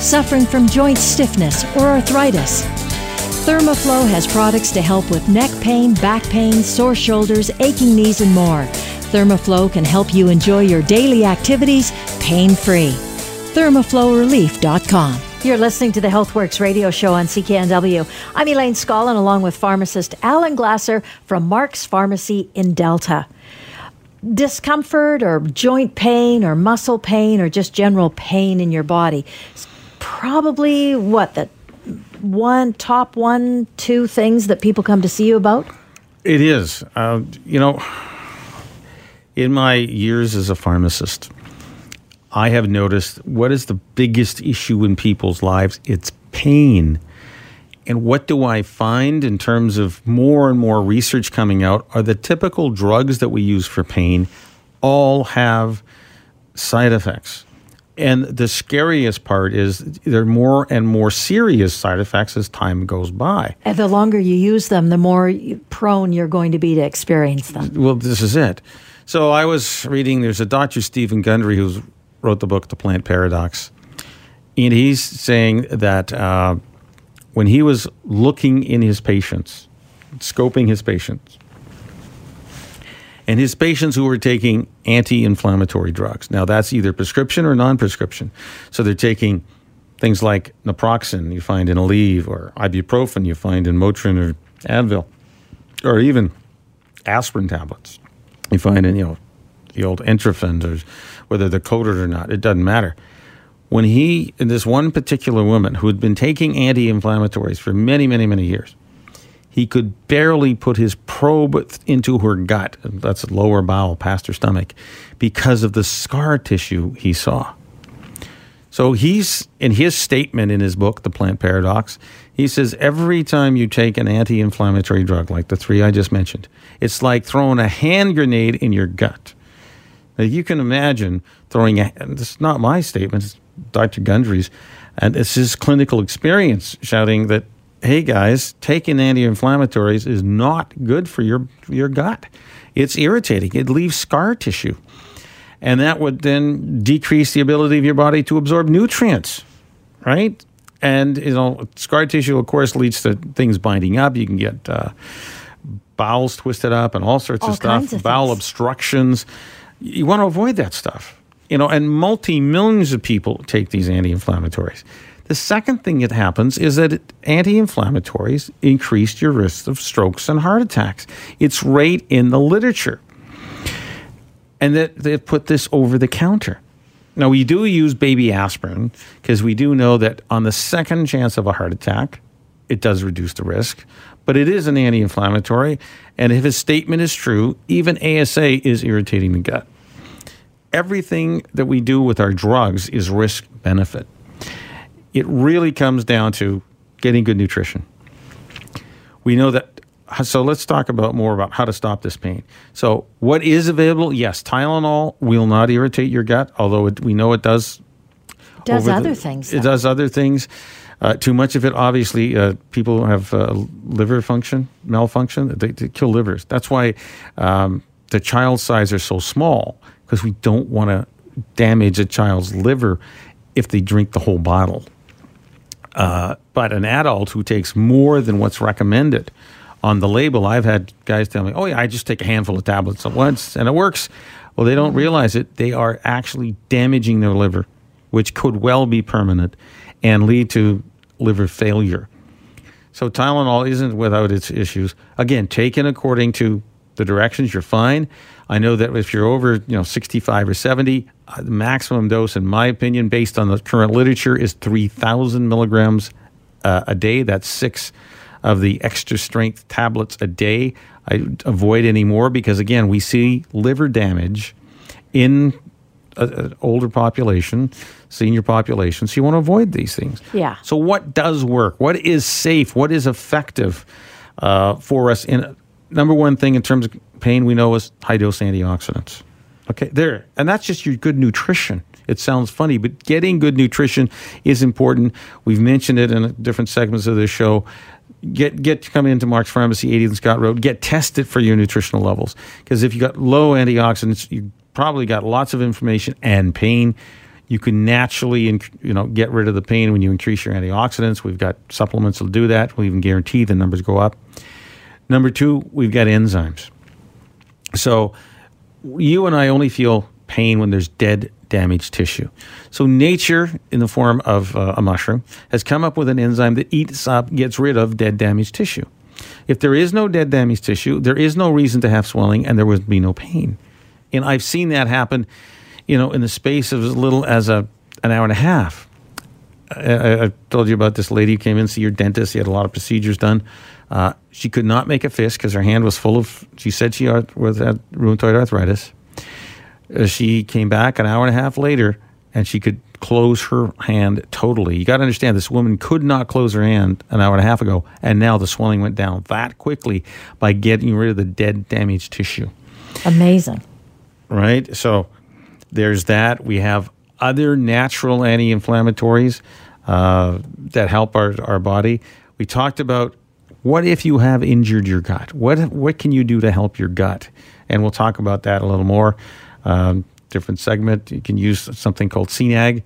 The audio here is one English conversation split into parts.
suffering from joint stiffness, or arthritis? Thermoflow has products to help with neck pain, back pain, sore shoulders, aching knees, and more. Thermoflow can help you enjoy your daily activities pain free. ThermoflowRelief.com. You're listening to the HealthWorks radio show on CKNW. I'm Elaine Scollin along with pharmacist Alan Glasser from Mark's Pharmacy in Delta discomfort or joint pain or muscle pain or just general pain in your body probably what the one top one two things that people come to see you about? It is. Uh, you know in my years as a pharmacist i have noticed what is the biggest issue in people's lives? It's pain. And what do I find in terms of more and more research coming out are the typical drugs that we use for pain all have side effects. And the scariest part is there are more and more serious side effects as time goes by. And the longer you use them, the more prone you're going to be to experience them. Well, this is it. So I was reading, there's a Dr. Stephen Gundry who wrote the book, The Plant Paradox. And he's saying that uh, when he was looking in his patients, scoping his patients, and his patients who were taking anti inflammatory drugs. Now, that's either prescription or non prescription. So they're taking things like naproxen, you find in Aleve, or ibuprofen, you find in Motrin or Advil, or even aspirin tablets. You find in, you know, the old Entrophen, or whether they're coated or not, it doesn't matter when he, this one particular woman who had been taking anti inflammatories for many, many, many years, he could barely put his probe into her gut, that's lower bowel past her stomach, because of the scar tissue he saw. So he's, in his statement in his book, The Plant Paradox, he says every time you take an anti inflammatory drug, like the three I just mentioned, it's like throwing a hand grenade in your gut. Now, you can imagine throwing a, this is not my statement, it's Dr. Gundry's, and it's his clinical experience shouting that, hey guys, taking anti-inflammatories is not good for your your gut. It's irritating. It leaves scar tissue, and that would then decrease the ability of your body to absorb nutrients, right? And you know, scar tissue, of course, leads to things binding up. You can get uh, bowels twisted up and all sorts all of stuff, of bowel things. obstructions. You want to avoid that stuff you know, and multi millions of people take these anti inflammatories. The second thing that happens is that anti inflammatories increase your risk of strokes and heart attacks. It's right in the literature. And that they've put this over the counter. Now, we do use baby aspirin because we do know that on the second chance of a heart attack, it does reduce the risk, but it is an anti inflammatory. And if his statement is true, even ASA is irritating the gut everything that we do with our drugs is risk benefit. It really comes down to getting good nutrition. We know that. So let's talk about more about how to stop this pain. So what is available? Yes, Tylenol will not irritate your gut, although it, we know it does. Does other the, things. It does other things. Uh, too much of it, obviously, uh, people have uh, liver function malfunction. They, they, kill livers. That's why um, the child size are so small because we don't want to damage a child's liver if they drink the whole bottle. Uh, but an adult who takes more than what's recommended on the label, I've had guys tell me, oh, yeah, I just take a handful of tablets at once and it works. Well, they don't realize it. They are actually damaging their liver, which could well be permanent and lead to liver failure. So Tylenol isn't without its issues. Again, taken according to the directions, you're fine. I know that if you're over, you know, 65 or 70, uh, the maximum dose, in my opinion, based on the current literature, is 3,000 milligrams uh, a day. That's six of the extra strength tablets a day. I avoid any more because, again, we see liver damage in an older population, senior population, so you want to avoid these things. Yeah. So what does work? What is safe? What is effective uh, for us? In number one thing in terms of pain, we know is high dose antioxidants. Okay, there, and that's just your good nutrition. It sounds funny, but getting good nutrition is important. We've mentioned it in different segments of this show. Get get come into Mark's Pharmacy, 80th and Scott Road. Get tested for your nutritional levels because if you got low antioxidants, you probably got lots of inflammation and pain. You can naturally, you know, get rid of the pain when you increase your antioxidants. We've got supplements that'll do that. We even guarantee the numbers go up. Number two, we've got enzymes. So you and I only feel pain when there's dead, damaged tissue. So nature, in the form of uh, a mushroom, has come up with an enzyme that eats up, gets rid of dead, damaged tissue. If there is no dead, damaged tissue, there is no reason to have swelling, and there would be no pain. And I've seen that happen, you know, in the space of as little as a an hour and a half. I, I told you about this lady who came in to see your dentist. He had a lot of procedures done. Uh, she could not make a fist because her hand was full of. She said she was had rheumatoid arthritis. Uh, she came back an hour and a half later, and she could close her hand totally. You got to understand, this woman could not close her hand an hour and a half ago, and now the swelling went down that quickly by getting rid of the dead, damaged tissue. Amazing. Right. So there's that. We have other natural anti-inflammatories uh, that help our, our body. We talked about what if you have injured your gut? What what can you do to help your gut? And we'll talk about that a little more. Um, different segment. You can use something called CNAG,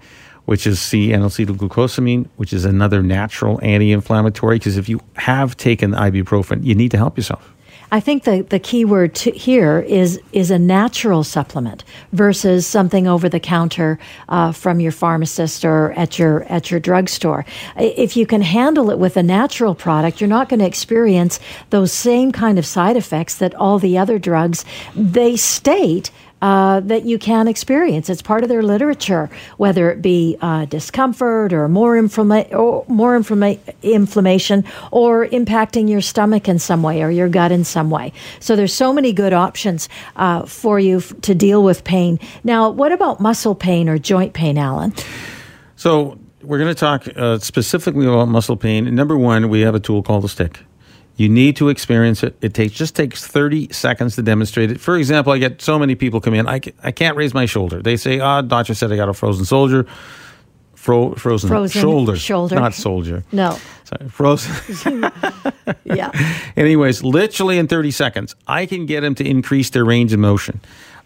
which is C-N-acetylglucosamine, which is another natural anti-inflammatory. Because if you have taken ibuprofen, you need to help yourself. I think the, the key word here is is a natural supplement versus something over the counter uh, from your pharmacist or at your at your drugstore. If you can handle it with a natural product, you're not going to experience those same kind of side effects that all the other drugs they state uh, that you can experience. It's part of their literature, whether it be uh, discomfort or more, inflama- or more inflama- inflammation or impacting your stomach in some way or your gut in some way. So there's so many good options uh, for you f- to deal with pain. Now, what about muscle pain or joint pain, Alan? So we're going to talk uh, specifically about muscle pain. Number one, we have a tool called the stick. You need to experience it. It takes just takes 30 seconds to demonstrate it. For example, I get so many people come in, I, I can't raise my shoulder. They say, ah, oh, doctor said I got a frozen soldier. Fro- frozen, frozen shoulder, shoulder, not soldier. No, sorry, frozen. yeah. Anyways, literally in 30 seconds, I can get them to increase their range of motion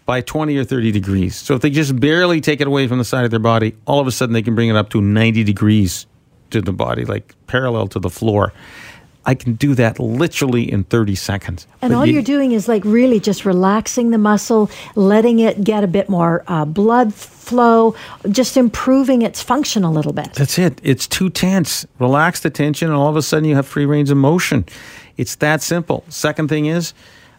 by 20 or 30 degrees. So if they just barely take it away from the side of their body, all of a sudden they can bring it up to 90 degrees to the body, like parallel to the floor. I can do that literally in 30 seconds. And but all you, are doing is like really just relaxing the muscle, letting it get a bit more uh, blood flow, just improving its function a little bit. That's it. It's too tense. Relax the tension, and all of a sudden you have free range of motion. It's that simple. Second thing is,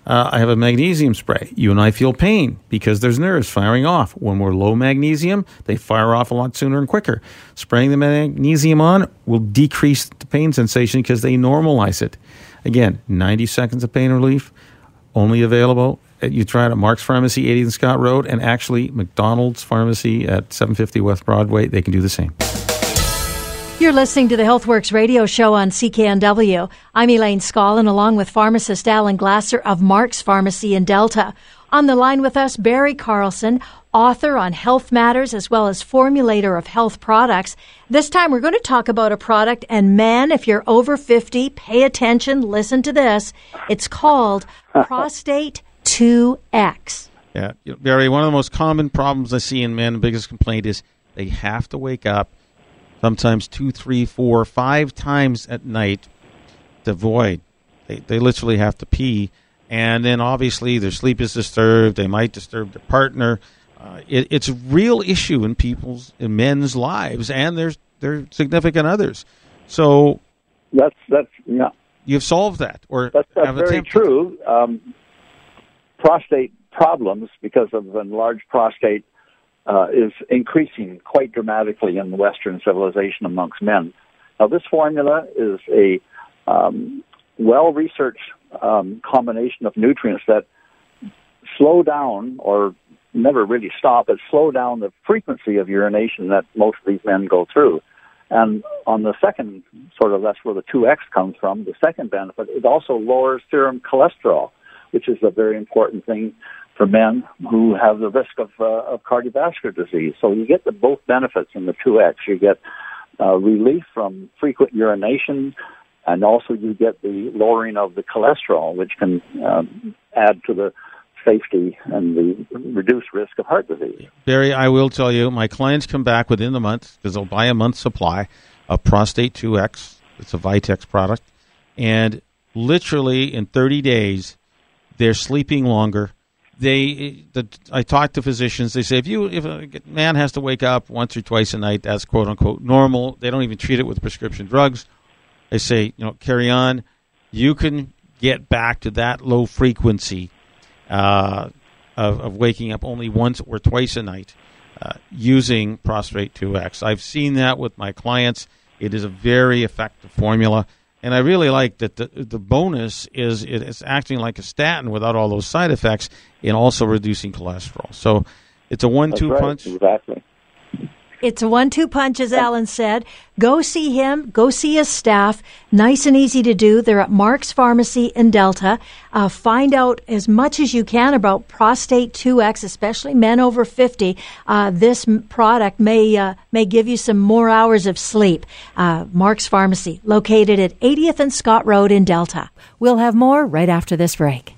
uh, I have a magnesium spray. You and I feel pain because there's nerves firing off. When we're low magnesium, they fire off a lot sooner and quicker. Spraying the magnesium on will decrease the pain sensation because they normalize it. Again, 90 seconds of pain relief, only available. At you try it at Mark's Pharmacy, 80th Scott Road, and actually McDonald's Pharmacy at 750 West Broadway. They can do the same. You're listening to the HealthWorks radio show on CKNW. I'm Elaine Scollin, along with pharmacist Alan Glasser of Mark's Pharmacy in Delta. On the line with us, Barry Carlson, author on health matters as well as formulator of health products. This time we're going to talk about a product, and man, if you're over 50, pay attention, listen to this. It's called Prostate 2X. Yeah, Barry, one of the most common problems I see in men, the biggest complaint is they have to wake up sometimes two, three, four, five times at night to void. They, they literally have to pee. And then obviously their sleep is disturbed. They might disturb their partner. Uh, it, it's a real issue in people's, in men's lives and their, their significant others. So that's, that's, yeah. You've solved that or that's, that's very true. Um, prostate problems because of enlarged prostate uh, is increasing quite dramatically in Western civilization amongst men. Now, this formula is a um, well researched um, combination of nutrients that slow down or never really stop, but slow down the frequency of urination that most of these men go through. And on the second sort of, that's where the 2X comes from. The second benefit, it also lowers serum cholesterol, which is a very important thing for men who have the risk of, uh, of cardiovascular disease. So you get the both benefits in the 2X. You get uh, relief from frequent urination, and also you get the lowering of the cholesterol, which can um, add to the safety and the reduced risk of heart disease. Barry, I will tell you, my clients come back within the month because they'll buy a month's supply of Prostate 2X. It's a Vitex product. And literally in 30 days, they're sleeping longer. They, the, I talk to physicians. They say if you, if a man has to wake up once or twice a night, that's quote unquote normal. They don't even treat it with prescription drugs. They say, you know, carry on. You can get back to that low frequency uh, of, of, waking up only once or twice a night uh, using Prostate 2X. I've seen that with my clients. It is a very effective formula. And I really like that the, the bonus is it's acting like a statin without all those side effects and also reducing cholesterol. So it's a one two right, punch. Exactly. It's a one two punch, as Alan said. Go see him, go see his staff. Nice and easy to do. They're at Mark's Pharmacy in Delta. Uh, find out as much as you can about Prostate 2X, especially men over 50. Uh, this product may, uh, may give you some more hours of sleep. Uh, Mark's Pharmacy, located at 80th and Scott Road in Delta. We'll have more right after this break.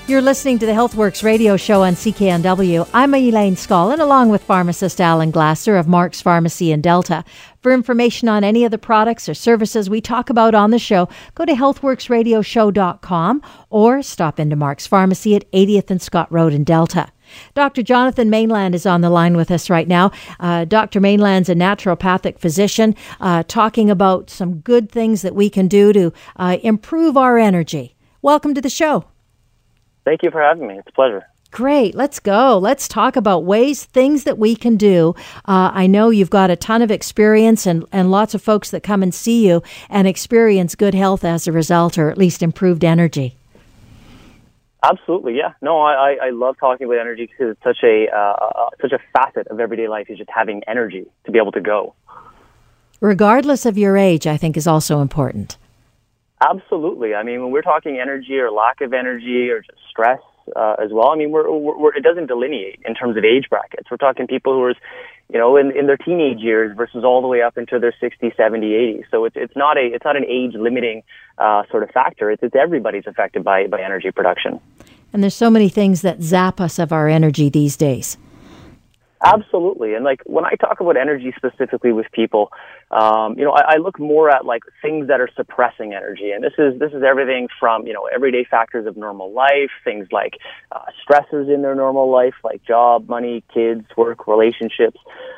You're listening to the HealthWorks radio show on CKNW. I'm Elaine Scollin, along with pharmacist Alan Glasser of Mark's Pharmacy in Delta. For information on any of the products or services we talk about on the show, go to healthworksradioshow.com or stop into Mark's Pharmacy at 80th and Scott Road in Delta. Dr. Jonathan Mainland is on the line with us right now. Uh, Dr. Mainland's a naturopathic physician uh, talking about some good things that we can do to uh, improve our energy. Welcome to the show. Thank you for having me. It's a pleasure. Great. Let's go. Let's talk about ways, things that we can do. Uh, I know you've got a ton of experience and, and lots of folks that come and see you and experience good health as a result, or at least improved energy. Absolutely, yeah. No, I, I love talking about energy because it's such a uh, uh, such a facet of everyday life is just having energy to be able to go. Regardless of your age, I think is also important. Absolutely. I mean, when we're talking energy or lack of energy or just stress uh, as well, I mean, we're, we're, it doesn't delineate in terms of age brackets. We're talking people who are, you know, in, in their teenage years versus all the way up into their 60, 70, 80. So it's, it's not a, it's not an age limiting uh, sort of factor. It's, it's everybody's affected by, by energy production. And there's so many things that zap us of our energy these days. Absolutely. And like when I talk about energy specifically with people, um, you know, I, I look more at like things that are suppressing energy. And this is, this is everything from, you know, everyday factors of normal life, things like uh, stressors in their normal life, like job, money, kids, work, relationships,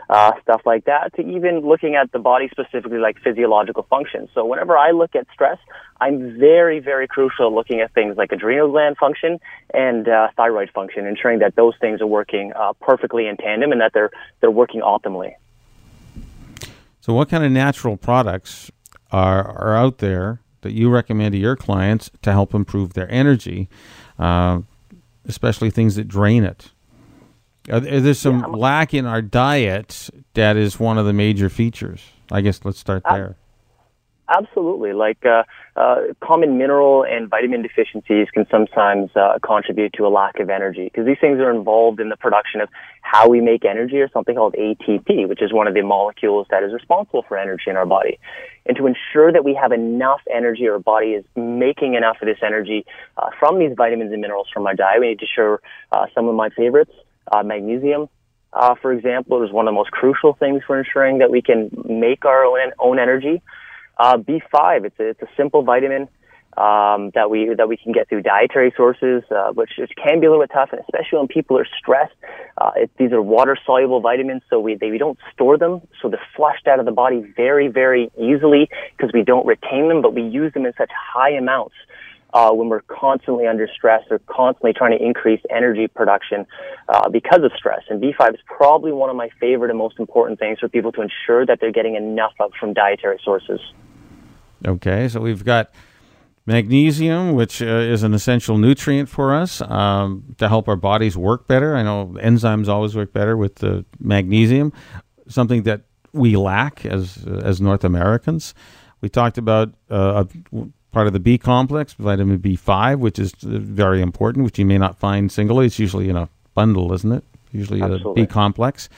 uh, stuff like that, to even looking at the body specifically like physiological functions. So whenever I look at stress, I'm very, very crucial looking at things like adrenal gland function and uh, thyroid function, ensuring that those things are working uh, perfectly in tandem and that they're they're working optimally. So, what kind of natural products are are out there that you recommend to your clients to help improve their energy, uh, especially things that drain it? Are, there some yeah, lack in our diet that is one of the major features? I guess let's start there. Absolutely. Like uh, uh, common mineral and vitamin deficiencies can sometimes uh, contribute to a lack of energy because these things are involved in the production of how we make energy or something called ATP, which is one of the molecules that is responsible for energy in our body. And to ensure that we have enough energy, our body is making enough of this energy uh, from these vitamins and minerals from our diet, we need to share uh, some of my favorites. Uh, magnesium, uh, for example, is one of the most crucial things for ensuring that we can make our own, own energy. Uh, B5, it's a, it's a simple vitamin. um, that we that we can get through dietary sources, uh, which, which can be a little bit tough, and especially when people are stressed. Uh, it, these are water soluble vitamins, so we they, we don't store them, so they're flushed out of the body very very easily because we don't retain them, but we use them in such high amounts. Uh, when we're constantly under stress or constantly trying to increase energy production uh, because of stress. And B5 is probably one of my favorite and most important things for people to ensure that they're getting enough of from dietary sources. Okay, so we've got Magnesium, which uh, is an essential nutrient for us um, to help our bodies work better. I know enzymes always work better with the magnesium, something that we lack as as North Americans. We talked about uh, a part of the B complex, vitamin B5, which is very important, which you may not find singly. It's usually in a bundle, isn't it? Usually Absolutely. a B complex.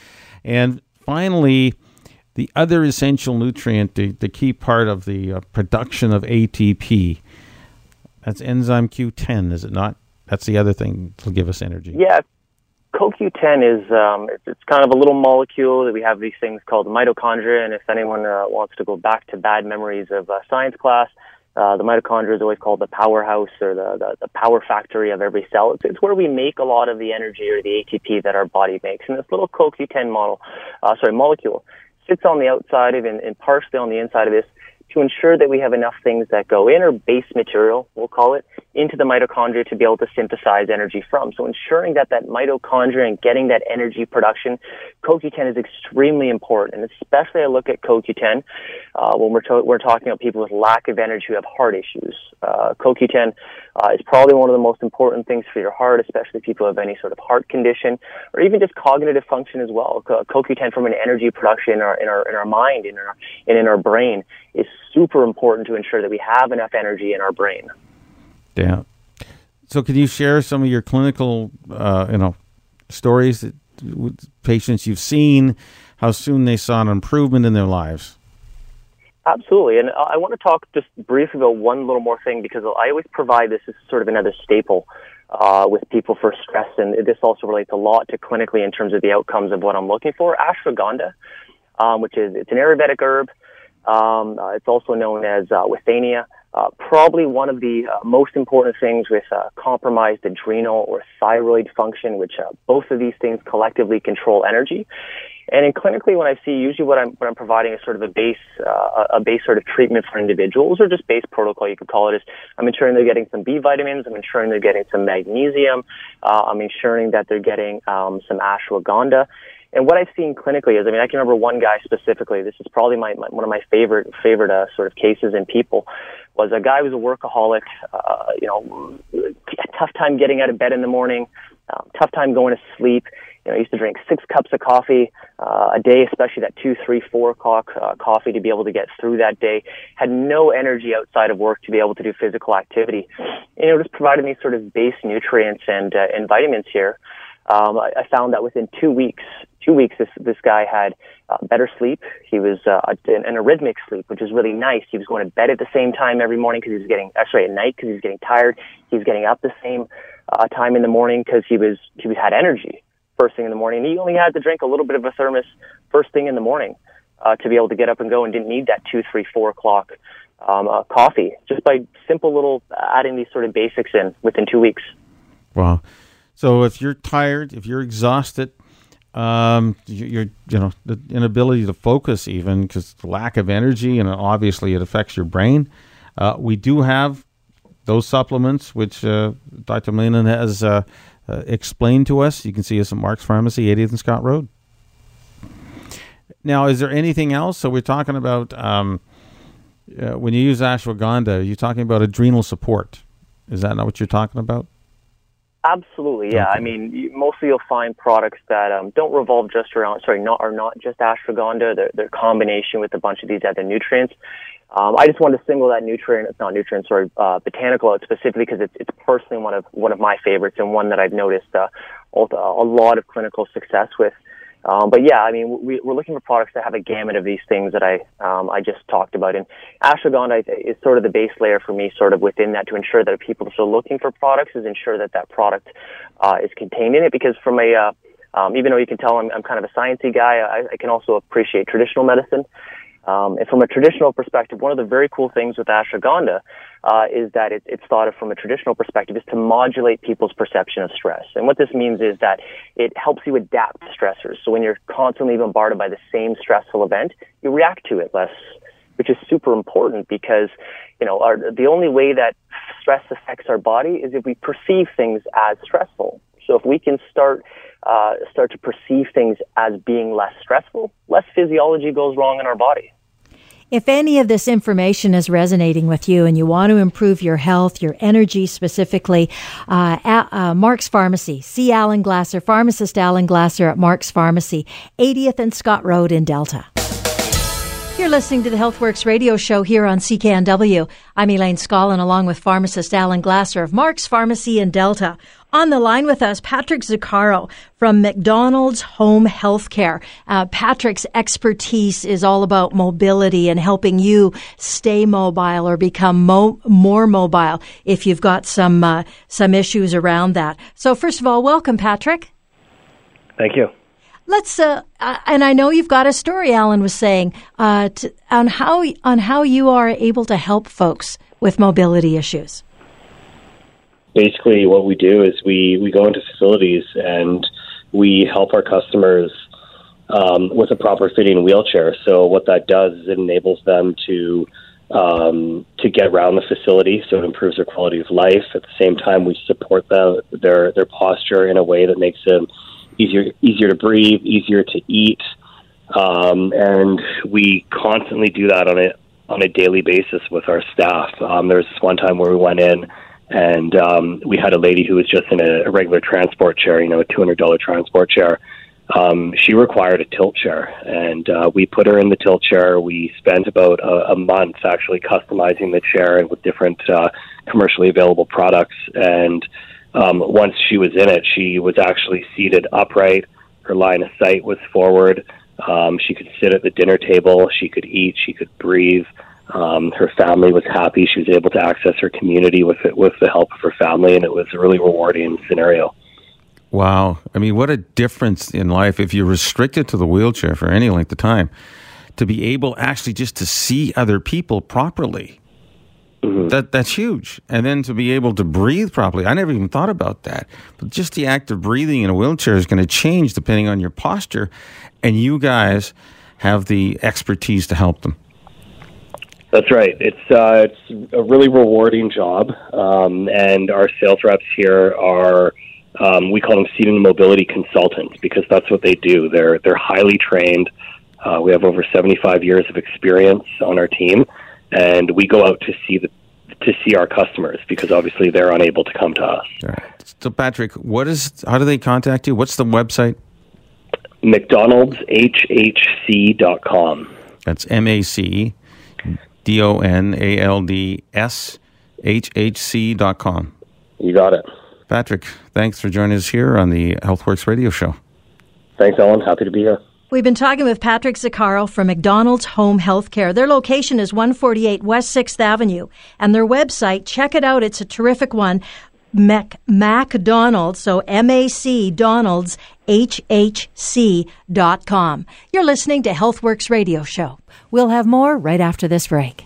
And finally, the other essential nutrient, the, the key part of the uh, production of ATP, that's enzyme Q10, is it not? That's the other thing to give us energy. Yeah, CoQ10 is um, it's kind of a little molecule that we have these things called mitochondria. And if anyone uh, wants to go back to bad memories of uh, science class, uh, the mitochondria is always called the powerhouse or the, the, the power factory of every cell. It's, it's, where we make a lot of the energy or the ATP that our body makes. And this little CoQ10 model, uh, sorry, molecule sits on the outside of and, and partially on the inside of this to ensure that we have enough things that go in, or base material, we'll call it, into the mitochondria to be able to synthesize energy from. So ensuring that that mitochondria and getting that energy production, CoQ10 is extremely important. And especially I look at CoQ10 uh, when we're, to- we're talking about people with lack of energy who have heart issues. Uh, CoQ10 uh, is probably one of the most important things for your heart, especially people who have any sort of heart condition or even just cognitive function as well. CoQ10 from an energy production in our, in our, in our mind in our, and in our brain is super important to ensure that we have enough energy in our brain. Yeah. So, can you share some of your clinical, uh, you know, stories that with patients you've seen, how soon they saw an improvement in their lives? Absolutely, and I want to talk just briefly about one little more thing because I always provide this as sort of another staple uh, with people for stress, and this also relates a lot to clinically in terms of the outcomes of what I'm looking for. Ashwagandha, um, which is it's an Ayurvedic herb. Um, uh, it's also known as uh, withania. Uh, probably one of the uh, most important things with uh, compromised adrenal or thyroid function, which uh, both of these things collectively control energy. And in clinically, when I see, usually what I'm what I'm providing is sort of a base uh, a base sort of treatment for individuals, or just base protocol, you could call it. Is I'm ensuring they're getting some B vitamins, I'm ensuring they're getting some magnesium, uh, I'm ensuring that they're getting um, some ashwagandha. And what I've seen clinically is, I mean, I can remember one guy specifically. This is probably my, my one of my favorite favorite uh, sort of cases in people. Was a guy who was a workaholic, uh, you know, a tough time getting out of bed in the morning, um, tough time going to sleep. You know, I used to drink six cups of coffee uh, a day, especially that two, three, four o'clock uh, coffee to be able to get through that day. Had no energy outside of work to be able to do physical activity. You know, just providing these sort of base nutrients and uh, and vitamins here. Um, I, I found that within two weeks, two weeks, this this guy had uh, better sleep. He was uh, in, in a rhythmic sleep, which is really nice. He was going to bed at the same time every morning because he was getting, actually at night because he was getting tired. He was getting up the same uh, time in the morning because he was he had energy first thing in the morning. He only had to drink a little bit of a thermos first thing in the morning uh, to be able to get up and go, and didn't need that two, three, four o'clock um, uh, coffee just by simple little adding these sort of basics in within two weeks. Wow. So if you're tired, if you're exhausted, um, you're you know the inability to focus even because lack of energy and obviously it affects your brain. Uh, we do have those supplements which uh, Dr. Malinan has uh, uh, explained to us. You can see us at Mark's Pharmacy, 80th and Scott Road. Now, is there anything else? So we're talking about um, uh, when you use ashwagandha, you're talking about adrenal support. Is that not what you're talking about? Absolutely, yeah. Okay. I mean, mostly you'll find products that um, don't revolve just around, sorry, not are not just ashwagandha. They're, they're combination with a bunch of these other nutrients. Um, I just wanted to single that nutrient, it's not nutrient, sorry, uh, botanical out specifically because it's, it's personally one of one of my favorites and one that I've noticed uh, a lot of clinical success with. Um, but yeah, I mean, we, are looking for products that have a gamut of these things that I um, I just talked about. And ashwagandha is sort of the base layer for me, sort of within that, to ensure that if people are still looking for products, is ensure that that product uh, is contained in it. Because from a uh, um, even though you can tell I'm, I'm kind of a sciencey guy, I, I can also appreciate traditional medicine. Um, and from a traditional perspective, one of the very cool things with ashwagandha uh, is that it, it's thought of from a traditional perspective is to modulate people's perception of stress. And what this means is that it helps you adapt to stressors. So when you're constantly bombarded by the same stressful event, you react to it less, which is super important because, you know, our, the only way that stress affects our body is if we perceive things as stressful. So if we can start uh, start to perceive things as being less stressful, less physiology goes wrong in our body. If any of this information is resonating with you and you want to improve your health, your energy specifically, uh, at, uh, Mark's Pharmacy. See Alan Glasser, pharmacist Alan Glasser at Mark's Pharmacy, 80th and Scott Road in Delta. You're listening to the HealthWorks radio show here on CKNW. I'm Elaine Scollin along with pharmacist Alan Glasser of Mark's Pharmacy in Delta. On the line with us, Patrick Zaccaro from MacDonald's Home Healthcare. Uh, Patrick's expertise is all about mobility and helping you stay mobile or become mo- more mobile if you've got some uh, some issues around that. So, first of all, welcome, Patrick. Thank you. Let's uh, and I know you've got a story. Alan was saying uh, to, on how on how you are able to help folks with mobility issues. Basically, what we do is we we go into facilities and we help our customers um, with a proper fitting wheelchair. So what that does is it enables them to um, to get around the facility, so it improves their quality of life. At the same time, we support them, their their posture in a way that makes them easier easier to breathe, easier to eat, um, and we constantly do that on a on a daily basis with our staff. Um, there was this one time where we went in and um, we had a lady who was just in a, a regular transport chair, you know, a two hundred dollar transport chair. Um, she required a tilt chair, and uh, we put her in the tilt chair. We spent about a, a month actually customizing the chair and with different uh, commercially available products and um, once she was in it, she was actually seated upright. Her line of sight was forward. Um, she could sit at the dinner table. She could eat. She could breathe. Um, her family was happy. She was able to access her community with it, with the help of her family, and it was a really rewarding scenario. Wow. I mean, what a difference in life if you're restricted to the wheelchair for any length of time to be able actually just to see other people properly. Mm-hmm. That that's huge. And then to be able to breathe properly. I never even thought about that. But just the act of breathing in a wheelchair is going to change depending on your posture. And you guys have the expertise to help them. That's right. It's uh, it's a really rewarding job, um, and our sales reps here are um, we call them seating and mobility consultants because that's what they do. They're they're highly trained. Uh, we have over 75 years of experience on our team, and we go out to see the to see our customers because obviously they're unable to come to us. So, Patrick, what is how do they contact you? What's the website? MacDonald'shhc.com. That's M A C D O N A L D S H H C dot com. You got it. Patrick, thanks for joining us here on the HealthWorks radio show. Thanks, Ellen. Happy to be here. We've been talking with Patrick Zaccaro from MacDonald's Home Healthcare. Their location is 148 West 6th Avenue. And their website, check it out. It's a terrific one. Mac, MacDonald's, so M-A-C Donald's, H-H-C dot com. You're listening to HealthWorks Radio Show. We'll have more right after this break.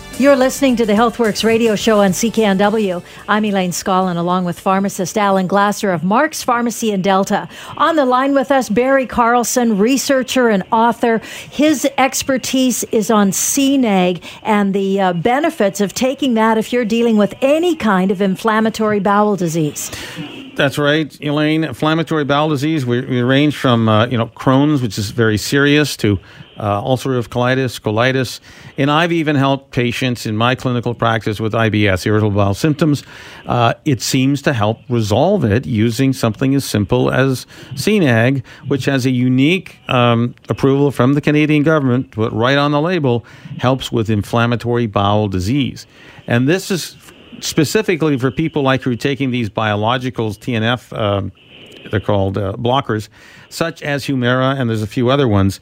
You're listening to the HealthWorks radio show on CKNW. I'm Elaine Scollin, along with pharmacist Alan Glasser of Mark's Pharmacy in Delta. On the line with us, Barry Carlson, researcher and author. His expertise is on CNAG and the uh, benefits of taking that if you're dealing with any kind of inflammatory bowel disease. That's right, Elaine. Inflammatory bowel disease. We, we range from uh, you know Crohn's, which is very serious, to uh, ulcerative colitis, colitis, and I've even helped patients in my clinical practice with IBS, irritable bowel symptoms. Uh, it seems to help resolve it using something as simple as CNAG, which has a unique um, approval from the Canadian government, but right on the label, helps with inflammatory bowel disease, and this is specifically for people like who are taking these biologicals, TNF, um, they're called uh, blockers, such as Humira, and there's a few other ones.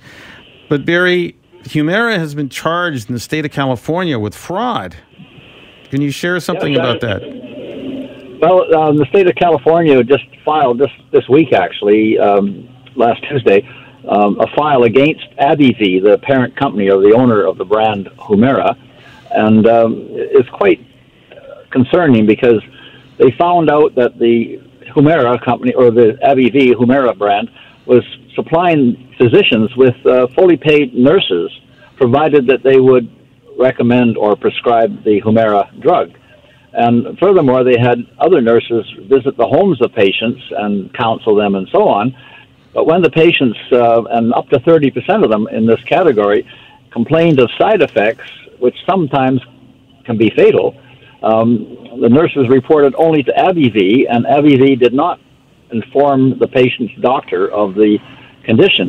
But Barry, Humira has been charged in the state of California with fraud. Can you share something yes, about that? Well, um, the state of California just filed this this week, actually, um, last Tuesday, um, a file against AbbVie, the parent company or the owner of the brand Humira, and um, it's quite concerning because they found out that the Humira company or the AbbVie Humira brand was supplying physicians with uh, fully paid nurses, provided that they would recommend or prescribe the Humira drug. And furthermore, they had other nurses visit the homes of patients and counsel them and so on. But when the patients, uh, and up to 30% of them in this category, complained of side effects, which sometimes can be fatal, um, the nurses reported only to AbbVie, and AbbVie did not inform the patient's doctor of the condition,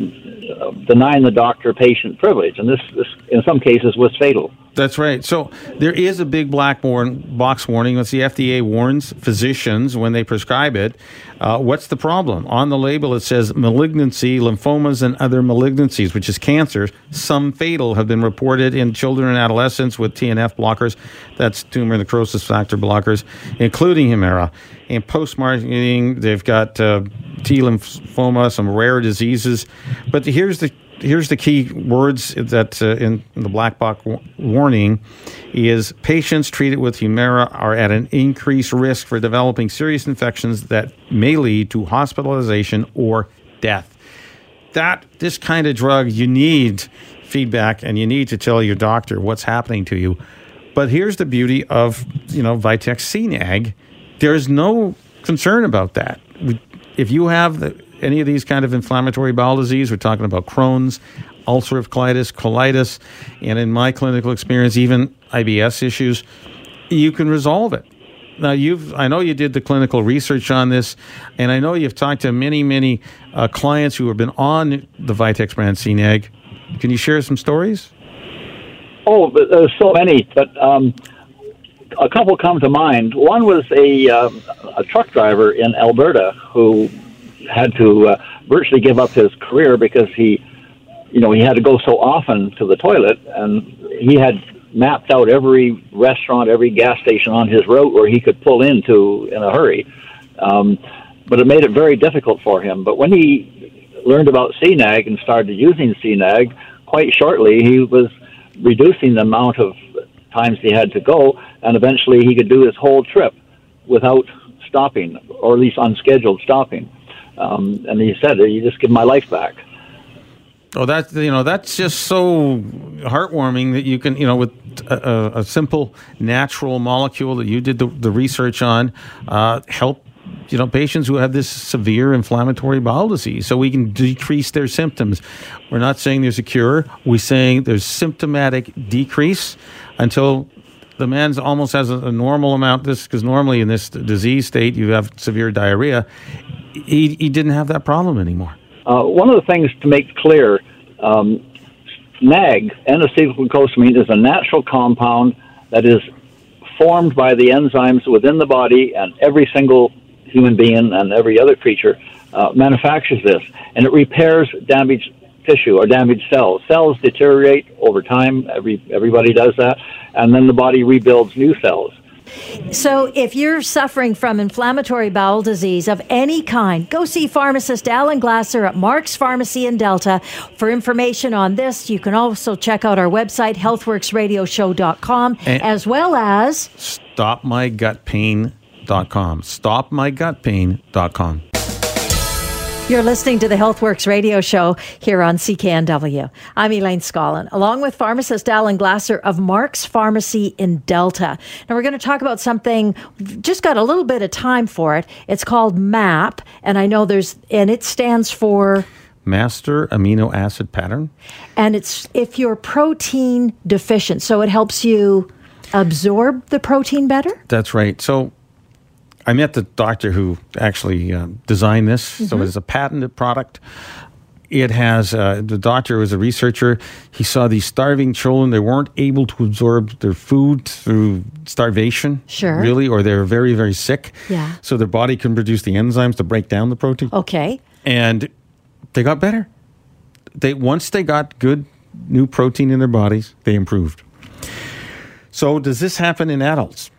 uh, denying the doctor patient privilege. And this, this, in some cases, was fatal. That's right. So there is a big black box warning. As the FDA warns physicians when they prescribe it. Uh, what's the problem? On the label, it says malignancy, lymphomas, and other malignancies, which is cancers. Some fatal have been reported in children and adolescents with TNF blockers. That's tumor necrosis factor blockers, including Humira. And post marketing, they've got uh, T lymphoma, some rare diseases. But here's the here's the key words that uh, in, the black box warning is patients treated with Humira are at an increased risk for developing serious infections that may lead to hospitalization or death. That this kind of drug you need feedback and you need to tell your doctor what's happening to you. But here's the beauty of you know Vitex CNAG. There's no concern about that. If you have the any of these kind of inflammatory bowel disease, we're talking about Crohn's, ulcerative colitis, colitis, and in my clinical experience, even IBS issues, you can resolve it. Now, you've I know you did the clinical research on this, and I know you've talked to many, many uh, clients who have been on the Vitex brand CNAG. Can you share some stories? Oh, there's so many, but um, a couple come to mind. One was a, uh, a truck driver in Alberta who had to uh, virtually give up his career because he, you know, he had to go so often to the toilet, and he had mapped out every restaurant, every gas station on his route where he could pull into in a hurry. Um, but it made it very difficult for him. But when he learned about CNAG and started using CNAG, quite shortly he was reducing the amount of times he had to go, and eventually he could do his whole trip without stopping, or at least unscheduled stopping. Um, and he said, "You just give my life back." Oh, that's you know that's just so heartwarming that you can you know with a, a simple natural molecule that you did the, the research on uh, help you know patients who have this severe inflammatory bowel disease. So we can decrease their symptoms. We're not saying there's a cure. We're saying there's symptomatic decrease until the man's almost has a, a normal amount. This because normally in this disease state you have severe diarrhea he, he didn't have that problem anymore. Uh, one of the things to make clear, um, NAG, N-acetylglucosamine, is a natural compound that is formed by the enzymes within the body, and every single human being and every other creature uh, manufactures this, and it repairs damaged tissue or damaged cells. Cells deteriorate over time. Every everybody does that, and then the body rebuilds new cells. So, if you're suffering from inflammatory bowel disease of any kind, go see pharmacist Alan Glasser at Mark's Pharmacy in Delta. For information on this, you can also check out our website, healthworksradioshow.com, and as well as stopmygutpain.com. Stopmygutpain.com. You're listening to the HealthWorks radio show here on CKNW. I'm Elaine Scollin, along with pharmacist Alan Glasser of Mark's Pharmacy in Delta. Now, we're going to talk about something, just got a little bit of time for it. It's called MAP, and I know there's, and it stands for Master Amino Acid Pattern. And it's if you're protein deficient, so it helps you absorb the protein better? That's right. So I met the doctor who actually uh, designed this. Mm-hmm. So it's a patented product. It has uh, the doctor was a researcher. He saw these starving children; they weren't able to absorb their food through starvation, sure, really, or they're very, very sick. Yeah. So their body can produce the enzymes to break down the protein. Okay. And they got better. They once they got good new protein in their bodies, they improved. So does this happen in adults?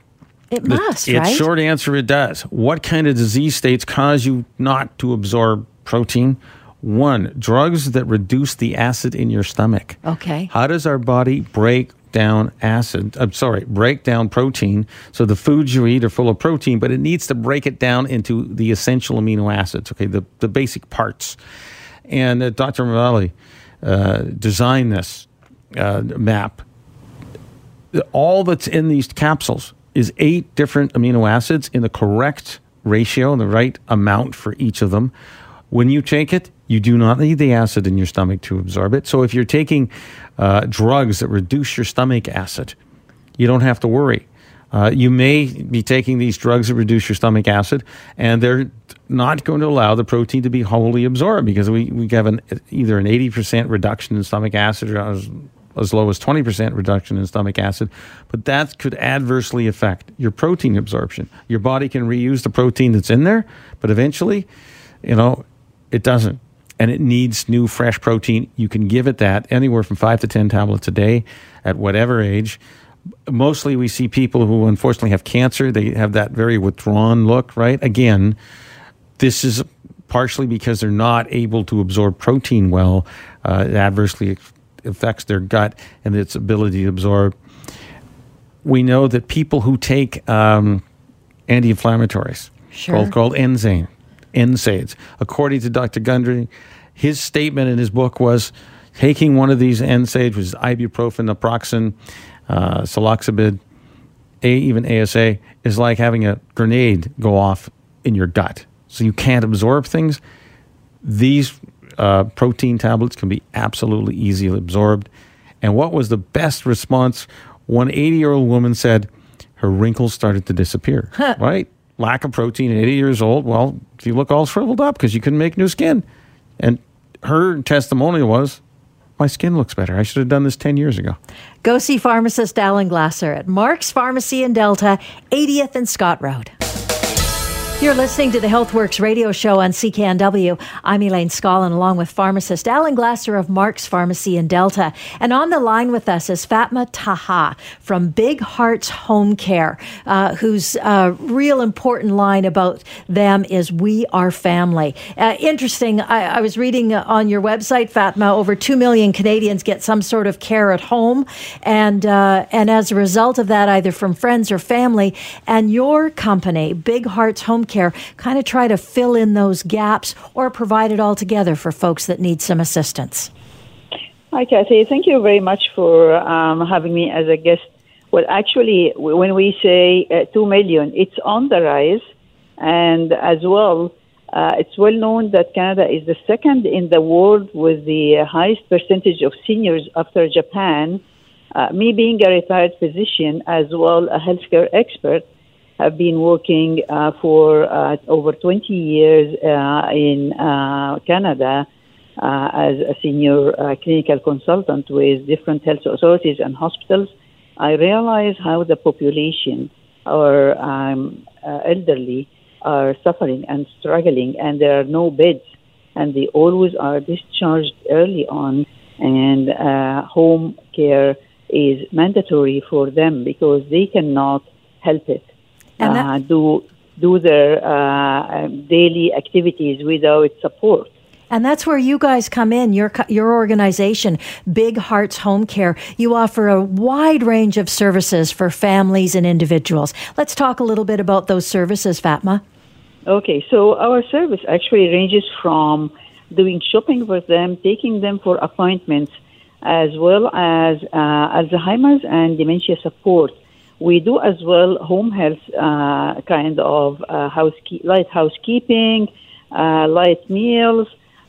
It must, the, right? Its short answer, it does. What kind of disease states cause you not to absorb protein? One, drugs that reduce the acid in your stomach. Okay. How does our body break down acid? I'm sorry, break down protein. So the foods you eat are full of protein, but it needs to break it down into the essential amino acids. Okay, the the basic parts. And uh, Dr. Mullally uh, designed this uh, map. All that's in these capsules is eight different amino acids in the correct ratio and the right amount for each of them. When you take it, you do not need the acid in your stomach to absorb it. So if you're taking uh, drugs that reduce your stomach acid, you don't have to worry. Uh, you may be taking these drugs that reduce your stomach acid, and they're not going to allow the protein to be wholly absorbed because we, we have an, either an 80% reduction in stomach acid or as low as 20% reduction in stomach acid, but that could adversely affect your protein absorption. Your body can reuse the protein that's in there, but eventually, you know, it doesn't. And it needs new, fresh protein. You can give it that anywhere from five to 10 tablets a day at whatever age. Mostly, we see people who unfortunately have cancer. They have that very withdrawn look, right? Again, this is partially because they're not able to absorb protein well. Uh, adversely affects their gut and its ability to absorb. We know that people who take um, anti-inflammatories, sure. called, called NSAID, NSAIDs, according to Dr. Gundry, his statement in his book was taking one of these NSAIDs, which is ibuprofen, naproxen, uh, celecoxib, a, even ASA, is like having a grenade go off in your gut. So you can't absorb things. These uh, protein tablets can be absolutely easily absorbed. And what was the best response? One 80 year old woman said her wrinkles started to disappear, right? Lack of protein at 80 years old. Well, you look all shriveled up because you couldn't make new skin. And her testimonial was, my skin looks better. I should have done this 10 years ago. Go see pharmacist Alan Glasser at Mark's Pharmacy in Delta, 80th and Scott Road. You're listening to the HealthWorks radio show on CKNW. I'm Elaine Scollin, along with pharmacist Alan Glasser of Mark's Pharmacy in Delta. And on the line with us is Fatma Taha from Big Hearts Home Care, uh, whose uh, real important line about them is "We are family." Uh, interesting. I, I, was reading on your website, Fatma, over two million Canadians get some sort of care at home, and uh, and as a result of that, either from friends or family. And your company, Big Hearts Home care kind of try to fill in those gaps or provide it all together for folks that need some assistance? Hi, Kathy. Thank you very much for um, having me as a guest. Well, actually, when we say uh, 2 million, it's on the rise. And as well, uh, it's well known that Canada is the second in the world with the highest percentage of seniors after Japan. Uh, me being a retired physician as well a healthcare expert, have been working uh, for uh, over 20 years uh, in uh, Canada uh, as a senior uh, clinical consultant with different health authorities and hospitals. I realize how the population, our um, elderly, are suffering and struggling, and there are no beds, and they always are discharged early on, and home care is mandatory for them because they cannot help it and uh, do do their uh, um, daily activities without support. And that's where you guys come in, your your organization, Big Hearts Home Care. You offer a wide range of services for families and individuals. Let's talk a little bit about those services, Fatma. Okay, so our service actually ranges from doing shopping for them, taking them for appointments, as well as uh, Alzheimer's and dementia support. We do as well home health uh, kind of uh, housekeep- light housekeeping, uh, light meals,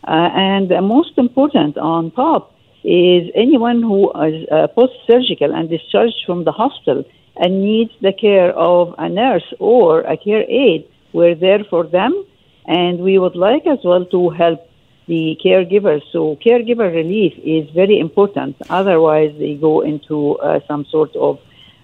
uh, and most important on top is anyone who is uh, post-surgical and discharged from the hospital and needs the care of a nurse or a care aide. We're there for them, and we would like as well to help the caregivers. So caregiver relief is very important. Otherwise, they go into uh, some sort of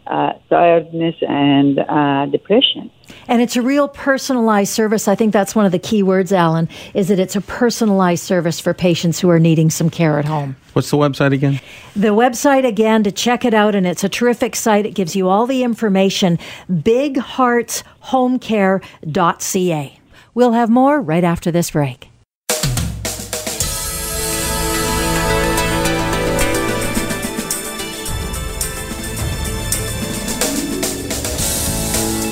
uh, tiredness and uh, depression. And it's a real personalized service. I think that's one of the key words, Alan, is that it's a personalized service for patients who are needing some care at home. What's the website again? The website, again, to check it out, and it's a terrific site. It gives you all the information bigheartshomecare.ca. We'll have more right after this break.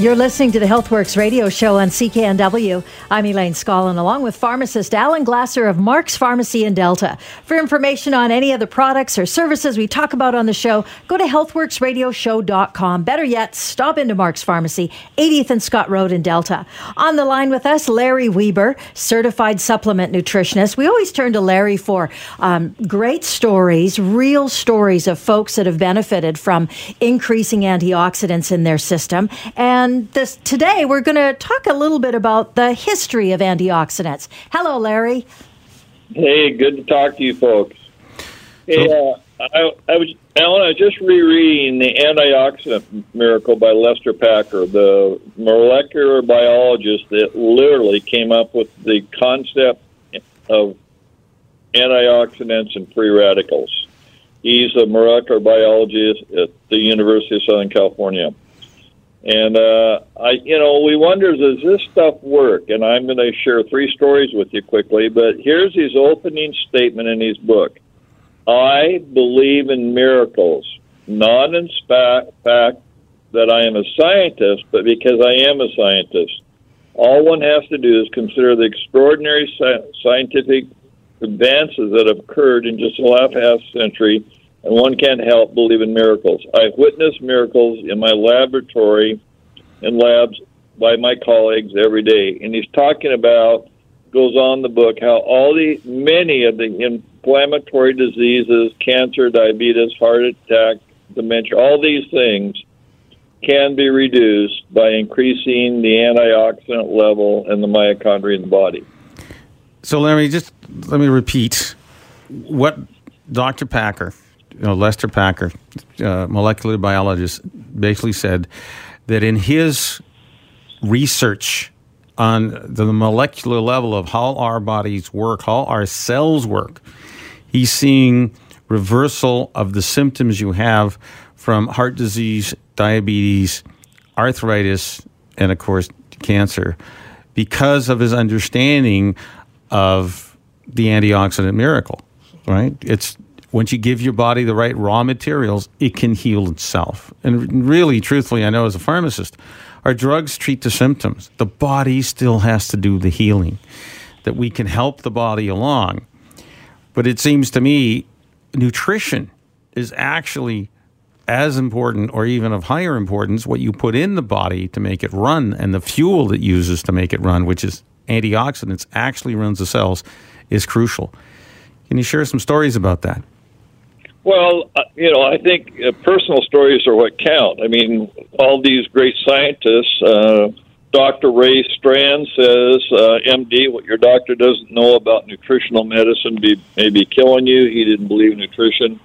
You're listening to the HealthWorks radio show on CKNW. I'm Elaine Scollin, along with pharmacist Alan Glasser of Mark's Pharmacy in Delta. For information on any of the products or services we talk about on the show, go to healthworksradioshow.com. Better yet, stop into Mark's Pharmacy, 80th and Scott Road in Delta. On the line with us, Larry Weber, certified supplement nutritionist. We always turn to Larry for um, great stories, real stories of folks that have benefited from increasing antioxidants in their system. And this today we're going to talk a little bit about the history of antioxidants. Hello, Larry. Hey, good to talk to you folks. Hey, uh, I, I was Alan. I was just rereading the antioxidant miracle by Lester Packer, the molecular biologist that literally came up with the concept of antioxidants and free radicals. He's a molecular biologist at the University of Southern California. And uh, I, you know, we wonder does this stuff work? And I'm going to share three stories with you quickly. But here's his opening statement in his book: I believe in miracles, not in spa- fact that I am a scientist, but because I am a scientist. All one has to do is consider the extraordinary sci- scientific advances that have occurred in just the last half century and one can't help believe in miracles. I've witnessed miracles in my laboratory and labs by my colleagues every day. And he's talking about, goes on the book, how all the, many of the inflammatory diseases, cancer, diabetes, heart attack, dementia, all these things can be reduced by increasing the antioxidant level in the mitochondria in the body. So, Larry, just let me repeat what Dr. Packer you know, Lester Packer, uh, molecular biologist, basically said that in his research on the molecular level of how our bodies work, how our cells work, he's seeing reversal of the symptoms you have from heart disease, diabetes, arthritis, and of course, cancer because of his understanding of the antioxidant miracle, right? It's once you give your body the right raw materials, it can heal itself. And really, truthfully, I know as a pharmacist, our drugs treat the symptoms. The body still has to do the healing, that we can help the body along. But it seems to me nutrition is actually as important or even of higher importance what you put in the body to make it run and the fuel it uses to make it run, which is antioxidants, actually runs the cells, is crucial. Can you share some stories about that? Well, uh, you know, I think uh, personal stories are what count. I mean, all these great scientists. Uh, Dr. Ray Strand says, uh, MD, what your doctor doesn't know about nutritional medicine be, may be killing you. He didn't believe in nutrition.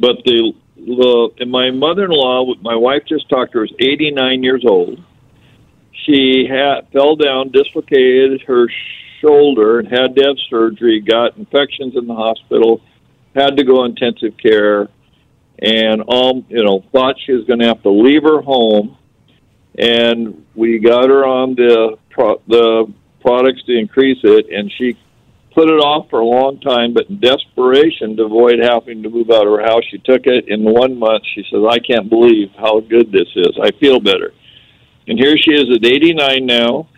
But the, the and my mother-in-law, my wife just talked to her, is 89 years old. She had fell down, dislocated her shoulder, and had to have surgery. Got infections in the hospital had to go intensive care, and um, you know, thought she was going to have to leave her home, and we got her on the pro- the products to increase it, and she put it off for a long time, but in desperation to avoid having to move out of her house, she took it. In one month, she says, I can't believe how good this is. I feel better. And here she is at 89 now.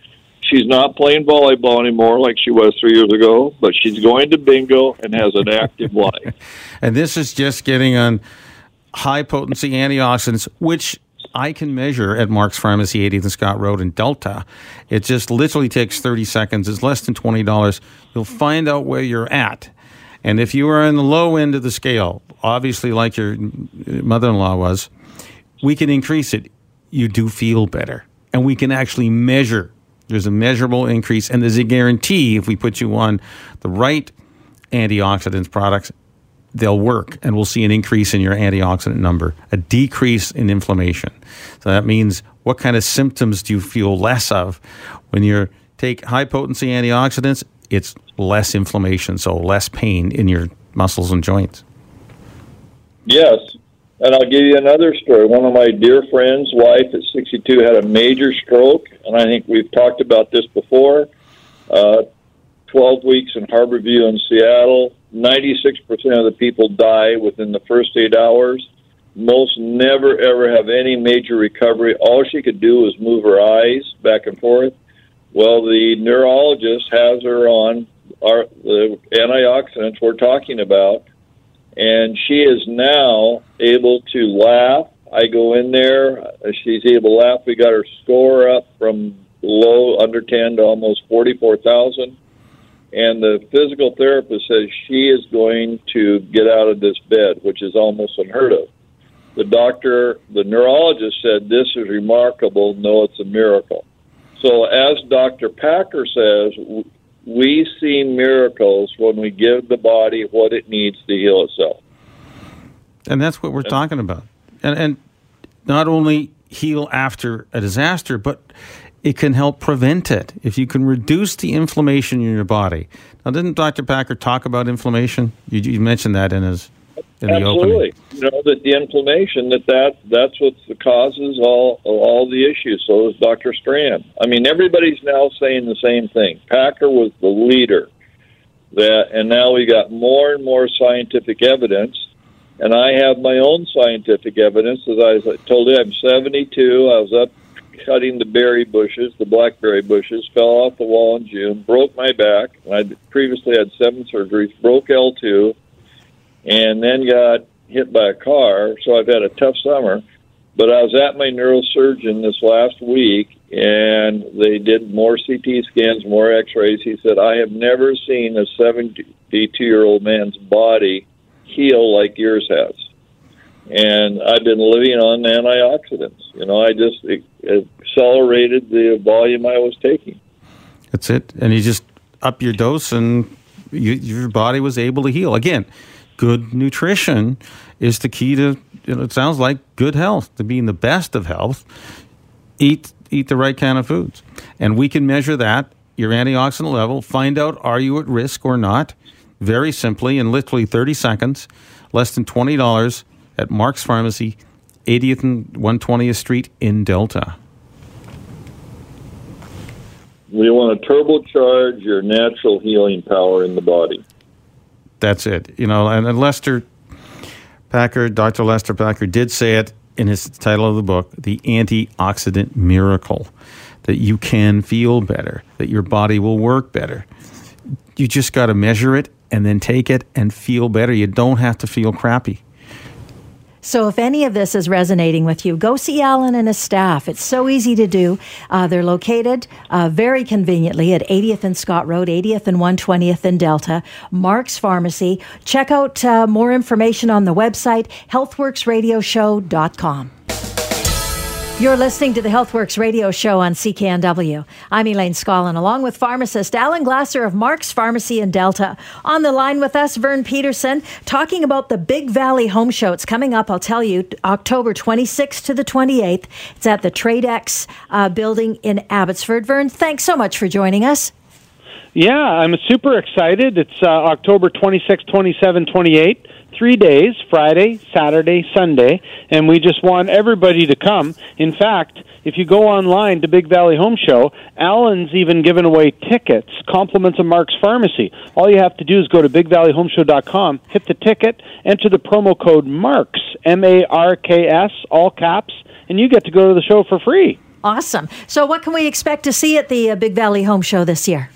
She's not playing volleyball anymore like she was three years ago, but she's going to bingo and has an active life. and this is just getting on high potency antioxidants, which I can measure at Mark's Pharmacy, 80th and Scott Road in Delta. It just literally takes 30 seconds. It's less than $20. You'll find out where you're at. And if you are in the low end of the scale, obviously like your mother in law was, we can increase it. You do feel better. And we can actually measure. There's a measurable increase, and there's a guarantee if we put you on the right antioxidants products they'll work and we'll see an increase in your antioxidant number, a decrease in inflammation. So that means what kind of symptoms do you feel less of when you take high potency antioxidants? It's less inflammation, so less pain in your muscles and joints. Yes. And I'll give you another story. One of my dear friends' wife at 62 had a major stroke, and I think we've talked about this before. Uh, 12 weeks in Harborview in Seattle. 96% of the people die within the first eight hours. Most never ever have any major recovery. All she could do was move her eyes back and forth. Well, the neurologist has her on our, the antioxidants we're talking about, and she is now able to laugh. I go in there, uh, she's able to laugh. We got her score up from low under 10 to almost 44,000 and the physical therapist says she is going to get out of this bed, which is almost unheard of. The doctor, the neurologist said, This is remarkable. No, it's a miracle. So, as Dr. Packer says, we see miracles when we give the body what it needs to heal itself. And that's what we're talking about. And, and not only heal after a disaster, but it can help prevent it if you can reduce the inflammation in your body. Now, didn't Dr. Packer talk about inflammation? You, you mentioned that in his in Absolutely. the opening. You know that the inflammation that, that that's what causes all all the issues. So is Dr. Strand. I mean, everybody's now saying the same thing. Packer was the leader. That and now we got more and more scientific evidence. And I have my own scientific evidence. As I told you, I'm 72. I was up cutting the berry bushes, the blackberry bushes, fell off the wall in June, broke my back. I previously had seven surgeries, broke L2, and then got hit by a car. So I've had a tough summer. But I was at my neurosurgeon this last week, and they did more CT scans, more x rays. He said, I have never seen a 72 year old man's body heal like yours has and I've been living on antioxidants. You know, I just accelerated the volume I was taking. That's it, and you just up your dose, and you, your body was able to heal. Again, good nutrition is the key to. You know, it sounds like good health to being the best of health. Eat eat the right kind of foods, and we can measure that your antioxidant level. Find out are you at risk or not. Very simply, in literally thirty seconds, less than twenty dollars at Mark's Pharmacy, 80th and 120th Street in Delta. We want to turbocharge your natural healing power in the body. That's it. You know, and, and Lester Packer, Dr. Lester Packer did say it in his title of the book, The Antioxidant Miracle, that you can feel better, that your body will work better. You just got to measure it and then take it and feel better. You don't have to feel crappy. So, if any of this is resonating with you, go see Alan and his staff. It's so easy to do. Uh, they're located uh, very conveniently at 80th and Scott Road, 80th and 120th in Delta, Mark's Pharmacy. Check out uh, more information on the website, healthworksradioshow.com. You're listening to the HealthWorks radio show on CKNW. I'm Elaine Scollin, along with pharmacist Alan Glasser of Mark's Pharmacy in Delta. On the line with us, Vern Peterson, talking about the Big Valley Home Show. It's coming up, I'll tell you, October 26th to the 28th. It's at the TradeX uh, building in Abbotsford. Vern, thanks so much for joining us. Yeah, I'm super excited. It's uh, October 26, 27, 28. Three days Friday, Saturday, Sunday, and we just want everybody to come. In fact, if you go online to Big Valley Home Show, Alan's even given away tickets, compliments of Mark's Pharmacy. All you have to do is go to bigvalleyhomeshow.com, hit the ticket, enter the promo code MARKS, M A R K S, all caps, and you get to go to the show for free. Awesome. So, what can we expect to see at the uh, Big Valley Home Show this year?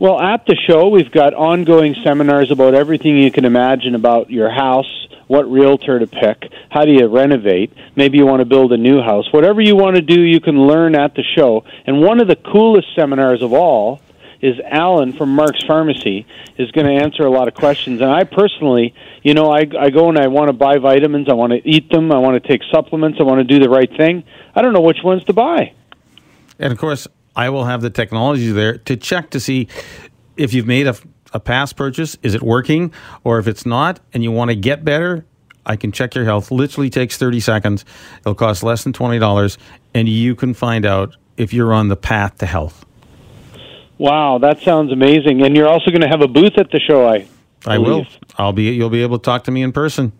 Well, at the show, we've got ongoing seminars about everything you can imagine about your house, what realtor to pick, how do you renovate, maybe you want to build a new house. Whatever you want to do, you can learn at the show. And one of the coolest seminars of all is Alan from Mark's Pharmacy is going to answer a lot of questions. And I personally, you know, I, I go and I want to buy vitamins, I want to eat them, I want to take supplements, I want to do the right thing. I don't know which ones to buy. And of course, I will have the technology there to check to see if you've made a, a past purchase, is it working? Or if it's not and you want to get better, I can check your health. Literally takes 30 seconds. It'll cost less than $20 and you can find out if you're on the path to health. Wow, that sounds amazing. And you're also going to have a booth at the show, I I will. I'll be you'll be able to talk to me in person.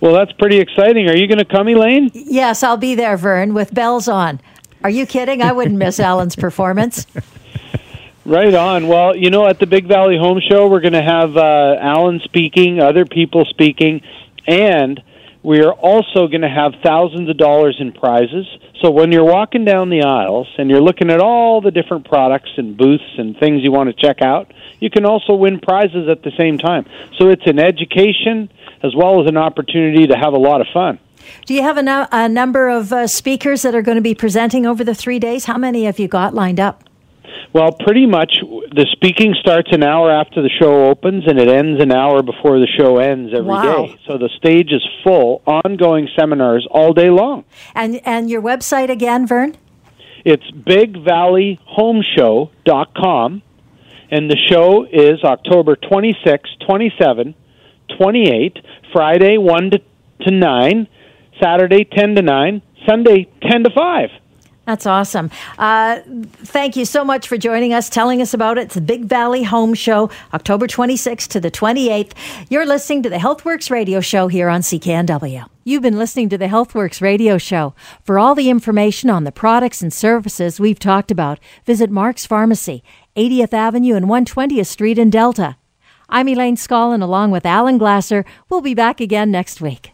Well, that's pretty exciting. Are you going to come, Elaine? Yes, I'll be there, Vern, with bells on. Are you kidding? I wouldn't miss Alan's performance. Right on. Well, you know, at the Big Valley Home Show, we're going to have uh, Alan speaking, other people speaking, and we are also going to have thousands of dollars in prizes. So when you're walking down the aisles and you're looking at all the different products and booths and things you want to check out, you can also win prizes at the same time. So it's an education as well as an opportunity to have a lot of fun. Do you have a, no- a number of uh, speakers that are going to be presenting over the three days? How many have you got lined up? Well, pretty much the speaking starts an hour after the show opens and it ends an hour before the show ends every day. Wow. So the stage is full, ongoing seminars all day long. And and your website again, Vern? It's bigvalleyhomeshow.com and the show is October 26, 27, 28, Friday 1 to, to 9, Saturday 10 to 9, Sunday 10 to 5. That's awesome. Uh, thank you so much for joining us, telling us about it. It's the Big Valley Home Show, October 26th to the 28th. You're listening to the HealthWorks radio show here on CKNW. You've been listening to the HealthWorks radio show. For all the information on the products and services we've talked about, visit Mark's Pharmacy, 80th Avenue and 120th Street in Delta. I'm Elaine Scollin along with Alan Glasser. We'll be back again next week.